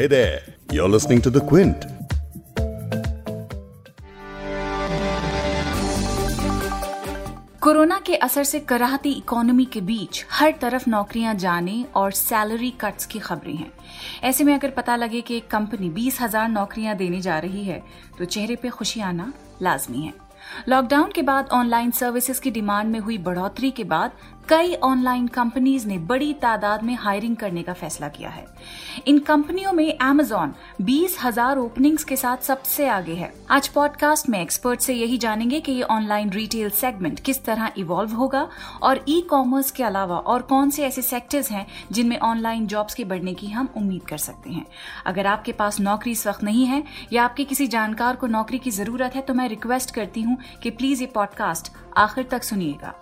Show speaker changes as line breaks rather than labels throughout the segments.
Hey there, you're listening to The Quint.
Corona के असर से कराहती इकोनॉमी के बीच हर तरफ़ नौकरियाँ जाने और सैलरी कट्स की खबरें हैं ऐसे में अगर पता लगे कि एक कंपनी बीस हज़ार नौकरियाँ देने जा रही है तो चेहरे पे खुशी आना लाजमी है लॉकडाउन के बाद ऑनलाइन सर्विसेज़ की डिमांड में हुई बढ़ोतरी के बाद कई ऑनलाइन कंपनीज़ ने बड़ी तादाद में हायरिंग करने का फैसला किया है। इन कंपनियों में एमेजॉन बीस हज़ार ओपनिंग्स के साथ सबसे आगे है। आज पॉडकास्ट में एक्सपर्ट से यही जानेंगे कि ये ऑनलाइन रिटेल सेगमेंट किस तरह इवॉल्व होगा और ई कॉमर्स के अलावा और कौन से ऐसे सेक्टर्स हैं जिनमें ऑनलाइन जॉब्स के बढ़ने की हम उम्मीद कर सकते हैं। अगर आपके पास नौकरी इस वक्त नहीं है या आपके किसी जानकार को नौकरी की ज़रूरत है तो मैं रिक्वेस्ट करती हूँ कि प्लीज़ ये पॉडकास्ट आखिर तक सुनिएगा।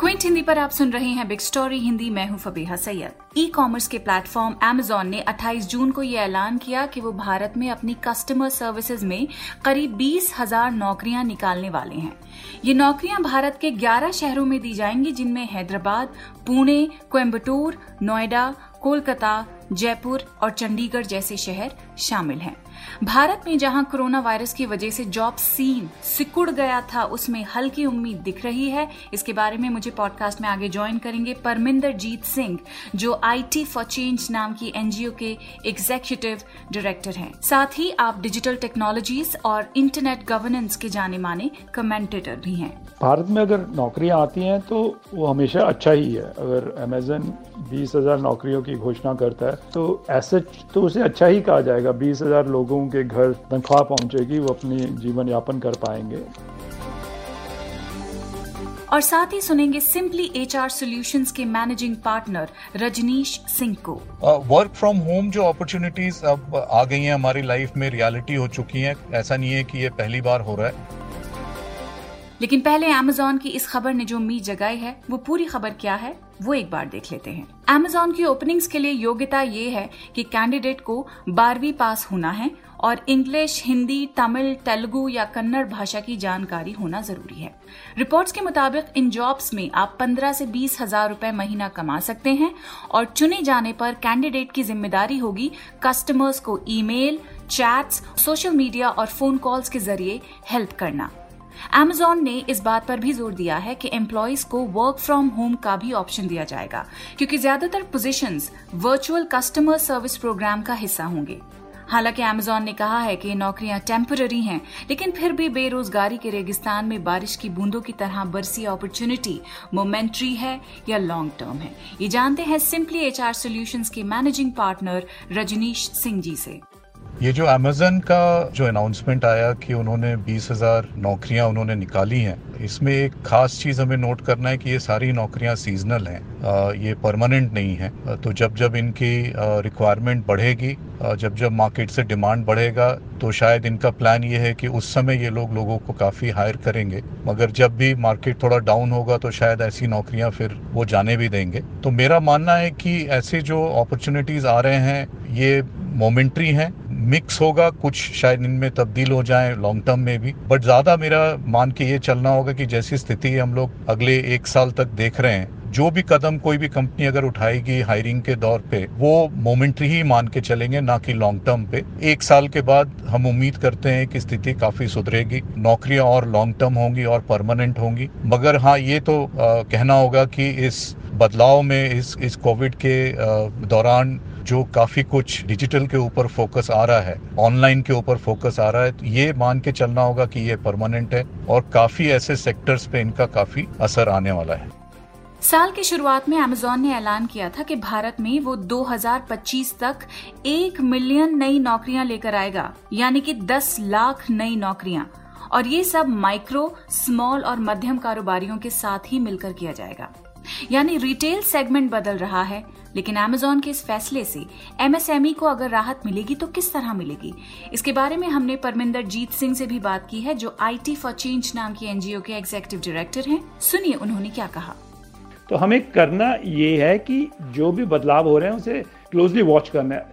क्विंट हिंदी पर आप सुन रहे हैं बिग स्टोरी। हिंदी, मैं हूँ फबीहा सैयद। ई कॉमर्स के प्लेटफॉर्म एमेजॉन ने 28 जून को यह ऐलान किया कि वो भारत में अपनी कस्टमर सर्विसेज़ में करीब बीस हज़ार नौकरियाँ निकालने वाले हैं। ये नौकरियाँ भारत के 11 शहरों में दी जाएँगी, जिनमें हैदराबाद, पुणे कोयम्बटूर नोएडा, कोलकाता, जयपुर और चंडीगढ़ जैसे शहर शामिल हैं। भारत में जहाँ कोरोना वायरस की वजह से जॉब सीन सिकुड़ गया था, उसमें हल्की उम्मीद दिख रही है। इसके बारे में मुझे पॉडकास्ट में आगे ज्वाइन करेंगे परमिंदर जीत सिंह, जो आईटी फॉर चेंज नाम की एनजीओ के एग्जीक्यूटिव डायरेक्टर हैं। साथ ही आप डिजिटल टेक्नोलॉजीज़ और इंटरनेट गवर्नेंस के जाने माने कमेंटेटर भी हैं।
भारत में अगर नौकरियाँ आती हैं तो वो हमेशा अच्छा ही है। अगर अमेजन बीस हज़ार नौकरियों की घोषणा करता है तो ऐसे तो उसे अच्छा ही कहा जाएगा। बीस हज़ार लोगों के घर तनख्वाह पहुंचेगी वो अपनी जीवन यापन कर पाएँगे।
और साथ ही सुनेंगे सिंपली एच आर सोल्यूशन के मैनेजिंग पार्टनर रजनीश सिंह को।
वर्क फ्रॉम होम जो अपॉर्चुनिटीज़ अब आ गई हैं हमारी लाइफ में रियलिटी हो चुकी हैं। ऐसा नहीं है कि ये पहली बार हो रहा है।
लेकिन पहले अमेजोन की इस खबर ने जो उम्मीद जगाई है वो पूरी खबर क्या है वो एक बार देख लेते हैं। अमेजोन की ओपनिंग्स के लिए योग्यता ये है कि कैंडिडेट को बारहवीं पास होना है और इंग्लिश हिंदी तमिल तेलुगु या कन्नड़ भाषा की जानकारी होना ज़रूरी है। रिपोर्ट्स के मुताबिक इन जॉब्स में आप 15 से बीस हज़ार रूपए महीना कमा सकते हैं और चुने जाने पर कैंडिडेट की ज़िम्मेदारी होगी कस्टमर्स को ईमेल, चैट्स सोशल मीडिया और फ़ोन कॉल्स के ज़रिए हेल्प करना। एमेजॉन ने इस बात पर भी ज़ोर दिया है कि एम्प्लॉयज़ को वर्क फ्रॉम होम का भी ऑप्शन दिया जाएगा क्योंकि ज़्यादातर positions virtual customer service program का हिस्सा होंगे। हालाँकि अमेजोन ने कहा है कि ये नौकरियाँ टेम्पररी हैं, लेकिन फिर भी बेरोजगारी के रेगिस्तान में बारिश की बूंदों की तरह बरसी अपॉर्चुनिटी मोमेंट्री है या लॉन्ग टर्म है? ये जानते हैं सिंपली एचआर सॉल्यूशंस के मैनेजिंग पार्टनर रजनीश सिंह जी से।
ये जो अमेजन का जो अनाउंसमेंट आया कि उन्होंने बीस हज़ार नौकरियाँ उन्होंने निकाली हैं, इसमें एक खास चीज़ हमें नोट करना है कि ये सारी नौकरियाँ सीजनल हैं ये परमानेंट नहीं है। तो जब जब इनकी रिक्वायरमेंट बढ़ेगी जब जब मार्केट से डिमांड बढ़ेगा तो शायद इनका प्लान ये है कि उस समय ये लोग लोगों को काफ़ी हायर करेंगे। मगर जब भी मार्केट थोड़ा डाउन होगा तो शायद ऐसी नौकरियाँ फिर वो जाने भी देंगे। तो मेरा मानना है कि ऐसे जो अपॉर्चुनिटीज़ आ रहे हैं, ये मोमेंट्री हैं। मिक्स होगा, कुछ शायद इनमें तब्दील हो जाए लॉन्ग टर्म में भी। बट ज़्यादा मेरा मान के ये चलना होगा कि जैसी स्थिति हम लोग अगले एक साल तक देख रहे हैं जो भी कदम कोई भी कंपनी अगर उठाएगी हायरिंग के दौर पे वो मोमेंट्री ही मान के चलेंगे ना कि लॉन्ग टर्म पे। एक साल के बाद हम उम्मीद करते हैं कि स्थिति काफ़ी सुधरेगी नौकरियाँ और लॉन्ग टर्म होंगी और परमानेंट होंगी। मगर हाँ ये तो आ, कहना होगा कि इस बदलाव में इस इस कोविड के दौरान जो काफ़ी कुछ डिजिटल के ऊपर फोकस आ रहा है ऑनलाइन के ऊपर फोकस आ रहा है तो ये मान के चलना होगा कि ये परमानेंट है और काफ़ी ऐसे सेक्टर्स पे इनका काफ़ी असर आने वाला है।
साल की शुरुआत में अमेजोन ने ऐलान किया था कि भारत में वो 2025 तक एक मिलियन नई नौकरियाँ लेकर आएगा, यानी कि 10 लाख नई नौकरियाँ। और ये सब माइक्रो स्मॉल और मध्यम कारोबारियों के साथ ही मिलकर किया जाएगा। यानी रिटेल सेगमेंट बदल रहा है, लेकिन अमेजोन के इस फैसले से एमएसएमई को अगर राहत मिलेगी तो किस तरह मिलेगी? इसके बारे में हमने परमिंदर जीत सिंह से भी बात की है, जो आईटी फॉर चेंज नाम की एनजीओ के एग्जीक्यूटिव डायरेक्टर हैं। सुनिए उन्होंने क्या कहा।
तो हमें करना ये है कि जो भी बदलाव हो रहे हैं, उसे क्लोजली वॉच करना है।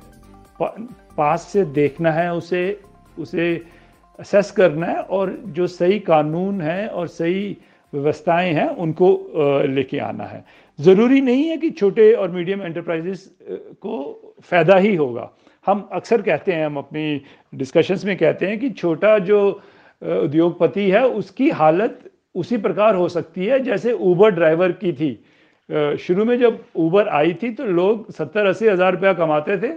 पास से देखना है, उसे उसे असेस करना है और जो सही कानून है और सही व्यवस्थाएँ हैं, उनको लेके आना है। ज़रूरी नहीं है कि छोटे और मीडियम एंटरप्राइजेस को फ़ायदा ही होगा। हम अक्सर कहते हैं, हम अपनी डिस्कशंस में कहते हैं कि छोटा जो उद्योगपति है, उसकी हालत उसी प्रकार हो सकती है जैसे ऊबर ड्राइवर की थी। शुरू में जब ऊबर आई थी तो लोग सत्तर अस्सी हज़ार रुपया कमाते थे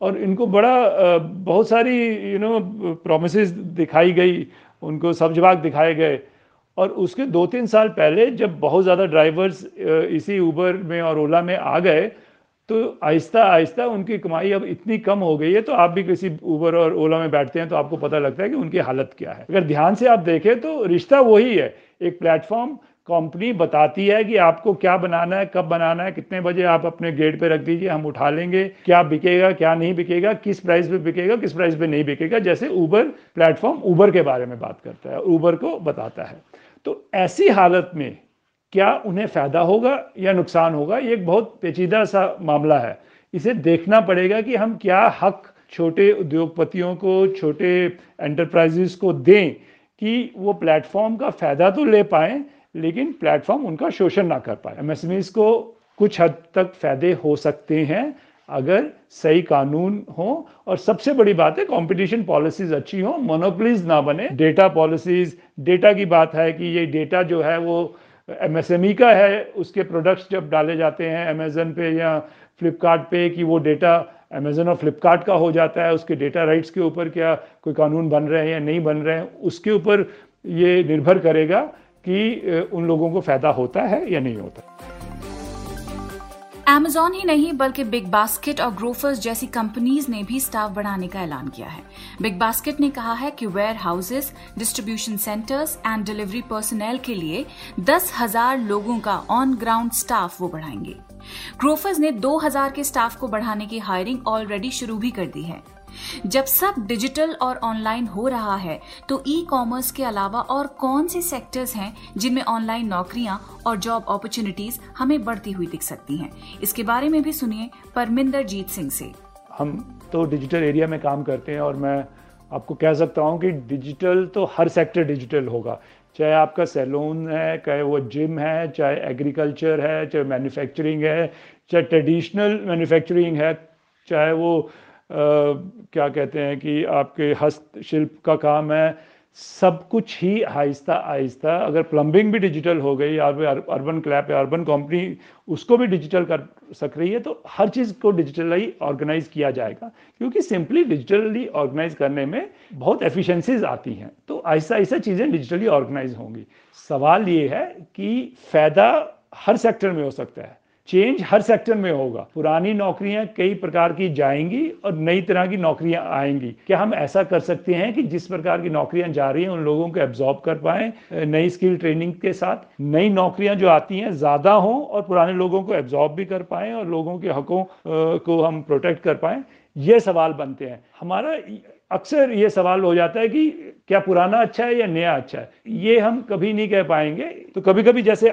और इनको बड़ा बहुत सारी यू नो प्रोमिस दिखाई गई, उनको सब जवाब दिखाए गए। और उसके दो तीन साल पहले जब बहुत ज़्यादा ड्राइवर्स इसी ऊबर में और ओला में आ गए तो आहिस्ता आहिस्ता उनकी कमाई अब इतनी कम हो गई है तो आप भी किसी ऊबर और ओला में बैठते हैं तो आपको पता लगता है कि उनकी हालत क्या है। अगर ध्यान से आप देखें तो रिश्ता वही है। एक प्लेटफॉर्म कंपनी बताती है कि आपको क्या बनाना है, कब बनाना है, कितने बजे आप अपने गेट पे रख दीजिए, हम उठा लेंगे, क्या बिकेगा, क्या नहीं बिकेगा, किस प्राइस पे बिकेगा, किस प्राइस पे नहीं बिकेगा, जैसे ऊबर प्लेटफॉर्म ऊबर के बारे में बात करता है ऊबर को बताता है। तो ऐसी हालत में क्या उन्हें फ़ायदा होगा या नुकसान होगा, ये एक बहुत पेचीदा सा मामला है। इसे देखना पड़ेगा कि हम क्या हक छोटे उद्योगपतियों को, छोटे एंटरप्राइजेस को दें कि वो प्लेटफॉर्म का फ़ायदा तो ले पाएँ, लेकिन प्लेटफॉर्म उनका शोषण ना कर पाए। एम को कुछ हद तक फ़ायदे हो सकते हैं अगर सही कानून हो, और सबसे बड़ी बात है कंपटीशन पॉलिसीज़ अच्छी हो मोनोपलीज ना बने। डेटा पॉलिसीज़ डेटा की बात है कि ये डेटा जो है वो एमएसएमई का है, उसके प्रोडक्ट्स जब डाले जाते हैं अमेजन पे या फ्लिपकार्ट पे कि वो डेटा अमेजन और फ्लिपकार्ट का हो जाता है, उसके डेटा राइट्स के ऊपर क्या कोई कानून बन रहे हैं या नहीं बन रहे हैं, उसके ऊपर ये निर्भर करेगा कि उन लोगों को फ़ायदा होता है या नहीं होता
एमेजॉन ही नहीं, बल्कि बिग बास्केट और ग्रोफर्स जैसी कंपनीज़ ने भी स्टाफ बढ़ाने का ऐलान किया है। बिग बास्केट ने कहा है कि warehouses distribution centres and delivery personal के लिए दस हज़ार लोगों का ऑन ग्राउंड स्टाफ वो बढ़ाएँगे। ग्रोफर्स ने दो हज़ार के स्टाफ को बढ़ाने की हायरिंग ऑलरेडी शुरू भी कर दी है। जब सब डिजिटल और ऑनलाइन हो रहा है तो ई कॉमर्स के अलावा और कौन से सेक्टर्स हैं जिनमें ऑनलाइन नौकरियाँ और जॉब अपॉर्चुनिटीज़ हमें बढ़ती हुई दिख सकती हैं? इसके बारे में भी सुनिए परमिंदर जीत सिंह से।
हम तो डिजिटल एरिया में काम करते हैं और मैं आपको कह सकता हूँ कि डिजिटल तो हर सेक्टर डिजिटल होगा। चाहे आपका सैलून है, चाहे वो जिम है, चाहे एग्रीकल्चर है, चाहे मैन्युफैक्चरिंग है, चाहे ट्रेडिशनल मैन्युफैक्चरिंग है, चाहे वो क्या कहते हैं कि आपके हस्तशिल्प का काम है, सब कुछ ही आहिस्ता आहिस्ता, अगर प्लम्बिंग भी डिजिटल हो गई, या अर्बन क्लैप या अर्बन कंपनी उसको भी डिजिटल कर सक रही है तो हर चीज़ को डिजिटली ऑर्गेनाइज किया जाएगा। क्योंकि सिंपली डिजिटली ऑर्गेनाइज करने में बहुत एफिशिएंसीज आती हैं तो आहिस्ता आहिस्ता चीज़ें डिजिटली ऑर्गेनाइज होंगी। सवाल ये है कि फ़ायदा हर सेक्टर में हो सकता है। चेंज हर सेक्टर में होगा। पुरानी नौकरियाँ कई प्रकार की जाएँगी और नई तरह की नौकरियाँ आएँगी। क्या हम ऐसा कर सकते हैं कि जिस प्रकार की नौकरियाँ जा रही हैं, उन लोगों को एब्जॉर्ब कर पाए नई स्किल ट्रेनिंग के साथ? नई नौकरियाँ जो आती हैं, ज़्यादा हों और पुराने लोगों को एब्जॉर्ब भी कर पाएँ और लोगों के हकों को हम प्रोटेक्ट कर पाएँ? ये सवाल बनते हैं। हमारा अक्सर ये सवाल हो जाता है कि क्या पुराना अच्छा है या नया अच्छा है? ये हम कभी नहीं कह पाएँगे। तो कभी कभी जैसे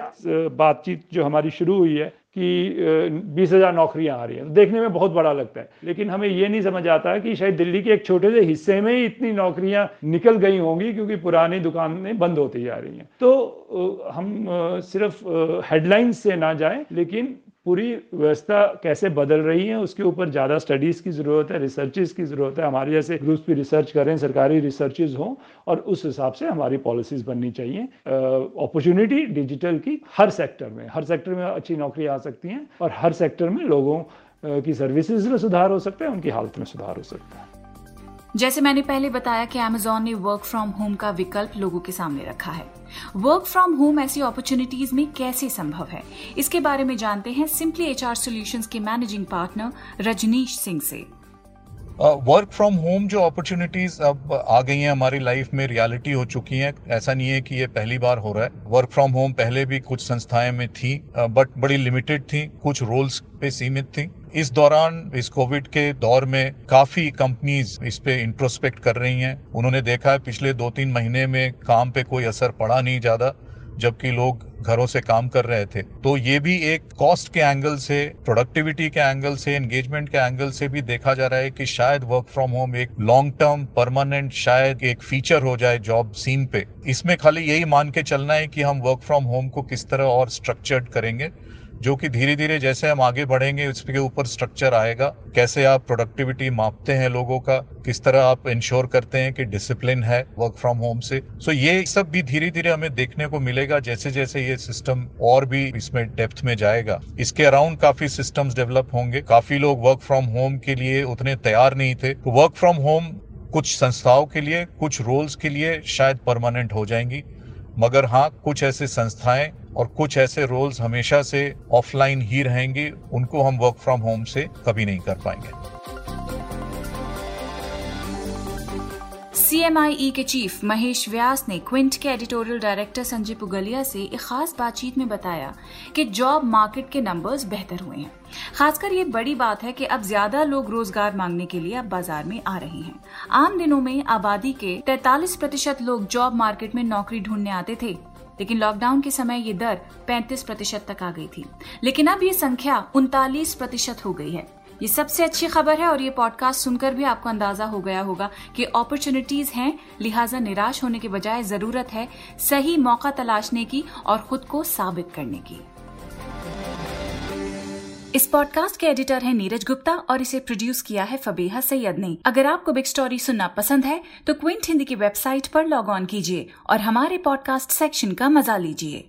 बातचीत जो हमारी शुरू हुई है कि बीस हज़ार नौकरियाँ आ रही हैं। देखने में बहुत बड़ा लगता है। लेकिन हमें ये नहीं समझ आता कि शायद दिल्ली के एक छोटे से हिस्से में ही इतनी नौकरियाँ निकल गई होंगी, क्योंकि पुरानी दुकानें बंद होती जा रही हैं। तो हम सिर्फ़ हेडलाइंस से ना जाएँ, लेकिन पूरी व्यवस्था कैसे बदल रही है, उसके ऊपर ज़्यादा स्टडीज़ की ज़रूरत है रिसर्चेज की ज़रूरत है। हमारे जैसे ग्रुप्स भी रिसर्च करें सरकारी रिसर्चेज हों, और उस हिसाब से हमारी पॉलिसीज़ बननी चाहिए। अपॉर्चुनिटी डिजिटल की हर सेक्टर में, हर सेक्टर में अच्छी नौकरी आ सकती हैं, और हर सेक्टर में लोगों की सर्विसेज़ में सुधार हो सकता है, उनकी हालत में सुधार हो सकता है।
जैसे मैंने पहले बताया कि अमेजोन ने वर्क फ्रॉम होम का विकल्प लोगों के सामने रखा है। वर्क फ्रॉम होम ऐसी अपॉर्चुनिटीज़ में कैसे संभव है? इसके बारे में जानते हैं सिंपली एचआर सॉल्यूशंस के मैनेजिंग पार्टनर रजनीश सिंह से।
वर्क फ्रॉम होम जो अपॉर्चुनिटीज़ अब आ गई हैं हमारी लाइफ में रियलिटी हो चुकी हैं। ऐसा नहीं है कि ये पहली बार हो रहा है। वर्क फ्रॉम होम पहले भी कुछ संस्थाएँ में थी बट बड़ी लिमिटेड थी, कुछ रोल्स पे सीमित थी। इस दौरान, इस कोविड के दौर में काफ़ी कंपनीज़ इस पे इंट्रोस्पेक्ट कर रही हैं। उन्होंने देखा है, पिछले दो तीन महीने में काम पे कोई असर पड़ा नहीं ज़्यादा। जबकि लोग घरों से काम कर रहे थे। तो ये भी एक कॉस्ट के एंगल से प्रोडक्टिविटी के एंगल से एंगेजमेंट के एंगल से भी देखा जा रहा है कि शायद वर्क फ्रॉम होम एक लॉन्ग टर्म परमानेंट शायद एक फीचर हो जाए जॉब सीन पे। इसमें खाली यही मान के चलना है कि हम वर्क फ्रॉम होम को किस तरह और स्ट्रक्चर्ड करेंगे। जो कि धीरे धीरे जैसे हम आगे बढ़ेंगे उसके ऊपर स्ट्रक्चर आएगा। कैसे आप प्रोडक्टिविटी मापते हैं लोगों का, किस तरह आप इंश्योर करते हैं कि डिसिप्लिन है वर्क फ्रॉम होम से। सो ये सब भी धीरे धीरे हमें देखने को मिलेगा जैसे जैसे ये सिस्टम और भी इसमें डेप्थ में जाएगा। इसके अराउंड काफ़ी सिस्टम्स डेवलप होंगे। काफ़ी लोग वर्क फ्रॉम होम के लिए उतने तैयार नहीं थे। तो वर्क फ्रॉम होम कुछ संस्थाओं के लिए, कुछ रोल्स के लिए शायद परमानेंट हो जाएँगी। मगर हाँ कुछ ऐसे संस्थाएँ और कुछ ऐसे रोल्स हमेशा से ऑफलाइन ही रहेंगे, उनको हम वर्क फ्रॉम होम से कभी नहीं कर पाएँगे।
सीएमआईई के चीफ महेश व्यास ने क्विंट के एडिटोरियल डायरेक्टर संजय पुगलिया से एक खास बातचीत में बताया कि जॉब मार्केट के नंबर्स बेहतर हुए हैं। खासकर ये बड़ी बात है कि अब ज़्यादा लोग रोज़गार मांगने के लिए अब बाज़ार में आ रहे हैं। आम दिनों में आबादी के 43 प्रतिशत लोग जॉब मार्केट में नौकरी ढूँढने आते थे, लेकिन लॉकडाउन के समय ये दर 35 प्रतिशत तक आ गई थी। लेकिन अब ये संख्या उनतालीस प्रतिशत हो गई है। ये सबसे अच्छी खबर है और ये पॉडकास्ट सुनकर भी आपको अंदाज़ा हो गया होगा कि अपॉर्चुनिटीज़ हैं, लिहाजा निराश होने के बजाय ज़रूरत है सही मौका तलाशने की और खुद को साबित करने की। इस पॉडकास्ट के एडिटर हैं नीरज गुप्ता और इसे प्रोड्यूस किया है फबीहा सैयद ने। अगर आपको बिग स्टोरी सुनना पसंद है तो क्विंट हिंदी की वेबसाइट पर लॉग ऑन कीजिए और हमारे पॉडकास्ट सेक्शन का मज़ा लीजिए।